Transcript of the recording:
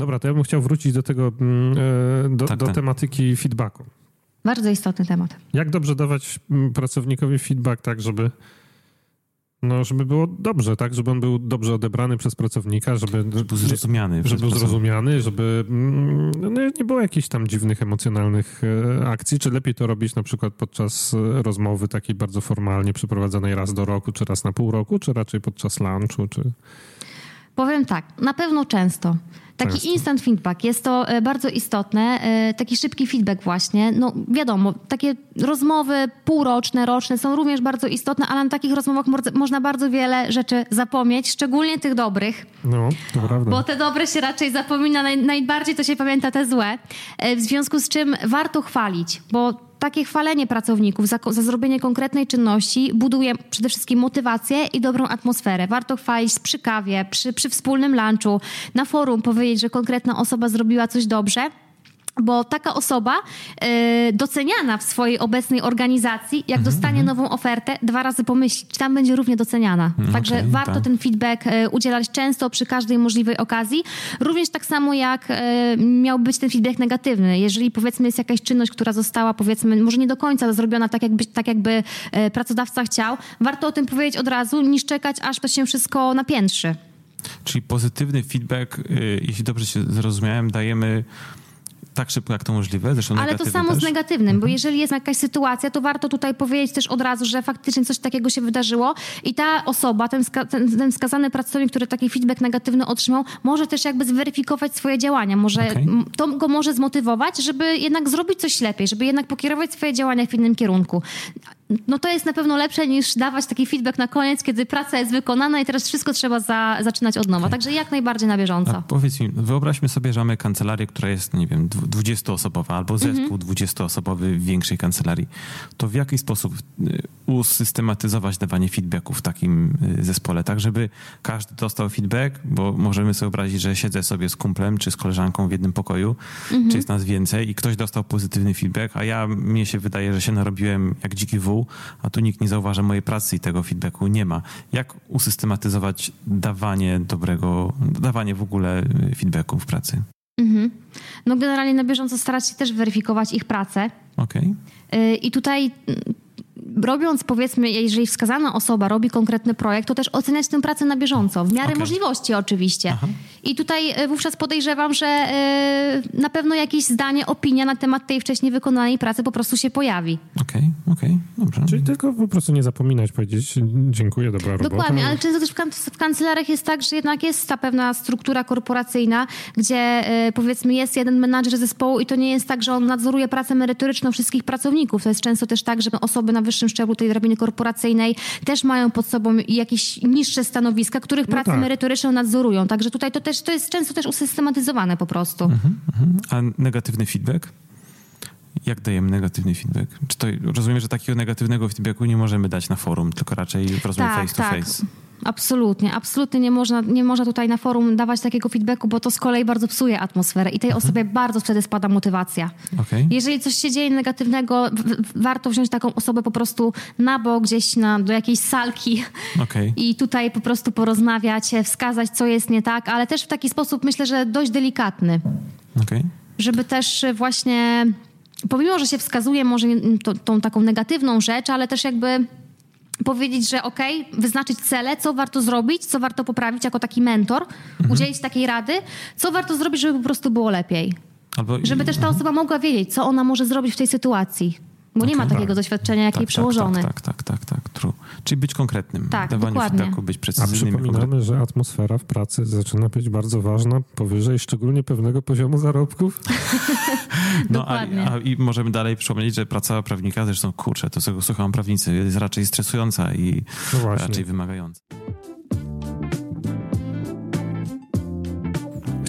Dobra, to ja bym chciał wrócić do tego, mm, e, do, tak, do tak. tematyki feedbacku. Bardzo istotny temat. Jak dobrze dawać mm, pracownikowi feedback tak, żeby no, żeby było dobrze, tak? Żeby on był dobrze odebrany przez pracownika, żeby... Żeby był zrozumiany. Żeby był zrozumiany, żeby mm, no, nie było jakichś tam dziwnych, emocjonalnych e, akcji. Czy lepiej to robić na przykład podczas e, rozmowy takiej bardzo formalnie przeprowadzonej raz do roku, czy raz na pół roku, czy raczej podczas lunchu, czy... Powiem tak, na pewno często. Taki Często. instant feedback jest to e, bardzo istotne, e, taki szybki feedback właśnie. No wiadomo, takie rozmowy półroczne, roczne są również bardzo istotne, ale na takich rozmowach można bardzo wiele rzeczy zapomnieć, szczególnie tych dobrych. No, to prawda. Bo te dobre się raczej zapomina, najbardziej to się pamięta te złe. E, w związku z czym warto chwalić, bo takie chwalenie pracowników za, za, zrobienie konkretnej czynności buduje przede wszystkim motywację i dobrą atmosferę. Warto chwalić przy kawie, przy, przy wspólnym lunchu, na forum powiedzieć, że konkretna osoba zrobiła coś dobrze bo taka osoba y, doceniana w swojej obecnej organizacji, jak mhm, dostanie mhm. nową ofertę, dwa razy pomyśli, czy tam będzie równie doceniana. Mm, Także okay, warto tak. ten feedback y, udzielać często przy każdej możliwej okazji. Również tak samo jak y, miał być ten feedback negatywny. Jeżeli powiedzmy jest jakaś czynność, która została powiedzmy może nie do końca zrobiona tak jakby, tak jakby pracodawca chciał, warto o tym powiedzieć od razu, niż czekać aż to się wszystko napiętrzy. Czyli pozytywny feedback, jeśli dobrze się zrozumiałem, dajemy tak szybko, jak to możliwe. Zresztą Ale to samo też. z negatywnym, mhm. bo jeżeli jest jakaś sytuacja, to warto tutaj powiedzieć też od razu, że faktycznie coś takiego się wydarzyło i ta osoba, ten, ska ten, ten skazany pracownik, który taki feedback negatywny otrzymał, może też jakby zweryfikować swoje działania. Może okay. To go może zmotywować, żeby jednak zrobić coś lepiej, żeby jednak pokierować swoje działania w innym kierunku no to jest na pewno lepsze niż dawać taki feedback na koniec, kiedy praca jest wykonana i teraz wszystko trzeba za, zaczynać od nowa. Także jak najbardziej na bieżąco. A powiedz mi, wyobraźmy sobie, że mamy kancelarię, która jest, nie wiem, 20-osobowa albo zespół mhm. 20-osobowy w większej kancelarii. To w jaki sposób y, usystematyzować dawanie feedbacku w takim y, zespole, tak żeby każdy dostał feedback, bo możemy sobie wyobrazić, że siedzę sobie z kumplem czy z koleżanką w jednym pokoju, mhm. czy jest nas więcej i ktoś dostał pozytywny feedback, a ja, mnie się wydaje, że się narobiłem jak dziki wół, a tu nikt nie zauważa mojej pracy i tego feedbacku nie ma. Jak usystematyzować dawanie dobrego, dawanie w ogóle feedbacku w pracy? Mhm. No generalnie na bieżąco starać się też weryfikować ich pracę. Okej. Okay. I tutaj robiąc, powiedzmy, jeżeli wskazana osoba robi konkretny projekt, to też oceniać tę pracę na bieżąco, w miarę okay. możliwości oczywiście. Aha. I tutaj e, wówczas podejrzewam, że e, na pewno jakieś zdanie, opinia na temat tej wcześniej wykonanej pracy po prostu się pojawi. Okej, okay, okej, okay, dobrze. Czyli tylko po prostu nie zapominać, powiedzieć dziękuję, dobra robota. Dokładnie, ale często też w, kan w kancelariach jest tak, że jednak jest ta pewna struktura korporacyjna, gdzie e, powiedzmy jest jeden menadżer zespołu i to nie jest tak, że on nadzoruje pracę merytoryczną wszystkich pracowników. To jest często też tak, że osoby na wyższym szczeblu tej drabiny korporacyjnej też mają pod sobą jakieś niższe stanowiska, których no pracę tak. merytoryczną nadzorują. Także tutaj to też to jest często też usystematyzowane po prostu. Mhm, mhm. A negatywny feedback? Jak dajemy negatywny feedback? Czy to rozumiem, że takiego negatywnego feedbacku nie możemy dać na forum, tylko raczej w rozmowie tak, face to tak. face? Absolutnie, absolutnie nie można, nie można tutaj na forum dawać takiego feedbacku, bo to z kolei bardzo psuje atmosferę i tej mhm. osobie bardzo wtedy spada motywacja. Okay. Jeżeli coś się dzieje negatywnego, warto wziąć taką osobę po prostu na bok, gdzieś na, do jakiejś salki okay. i tutaj po prostu porozmawiać, wskazać, co jest nie tak, ale też w taki sposób myślę, że dość delikatny. Okay. Żeby też właśnie, pomimo, że się wskazuje może tą taką negatywną rzecz, ale też jakby powiedzieć, że okay, wyznaczyć cele, co warto zrobić, co warto poprawić jako taki mentor, mhm. udzielić takiej rady, co warto zrobić, żeby po prostu było lepiej. Albo... Żeby też ta mhm. osoba mogła wiedzieć, co ona może zrobić w tej sytuacji. Bo okay, nie ma takiego tak. doświadczenia jak tak, jej tak, przełożony. Tak, tak, tak, tak, tak, true. Czyli być konkretnym. Tak, Dawanie dokładnie. feedbacku, być precyzyjnym. A przypominamy, że atmosfera w pracy zaczyna być bardzo ważna, powyżej szczególnie pewnego poziomu zarobków. no a, a, i możemy dalej przypomnieć, że praca prawnika, zresztą kurczę, to czego słucham prawnicy, jest raczej stresująca i no raczej wymagająca.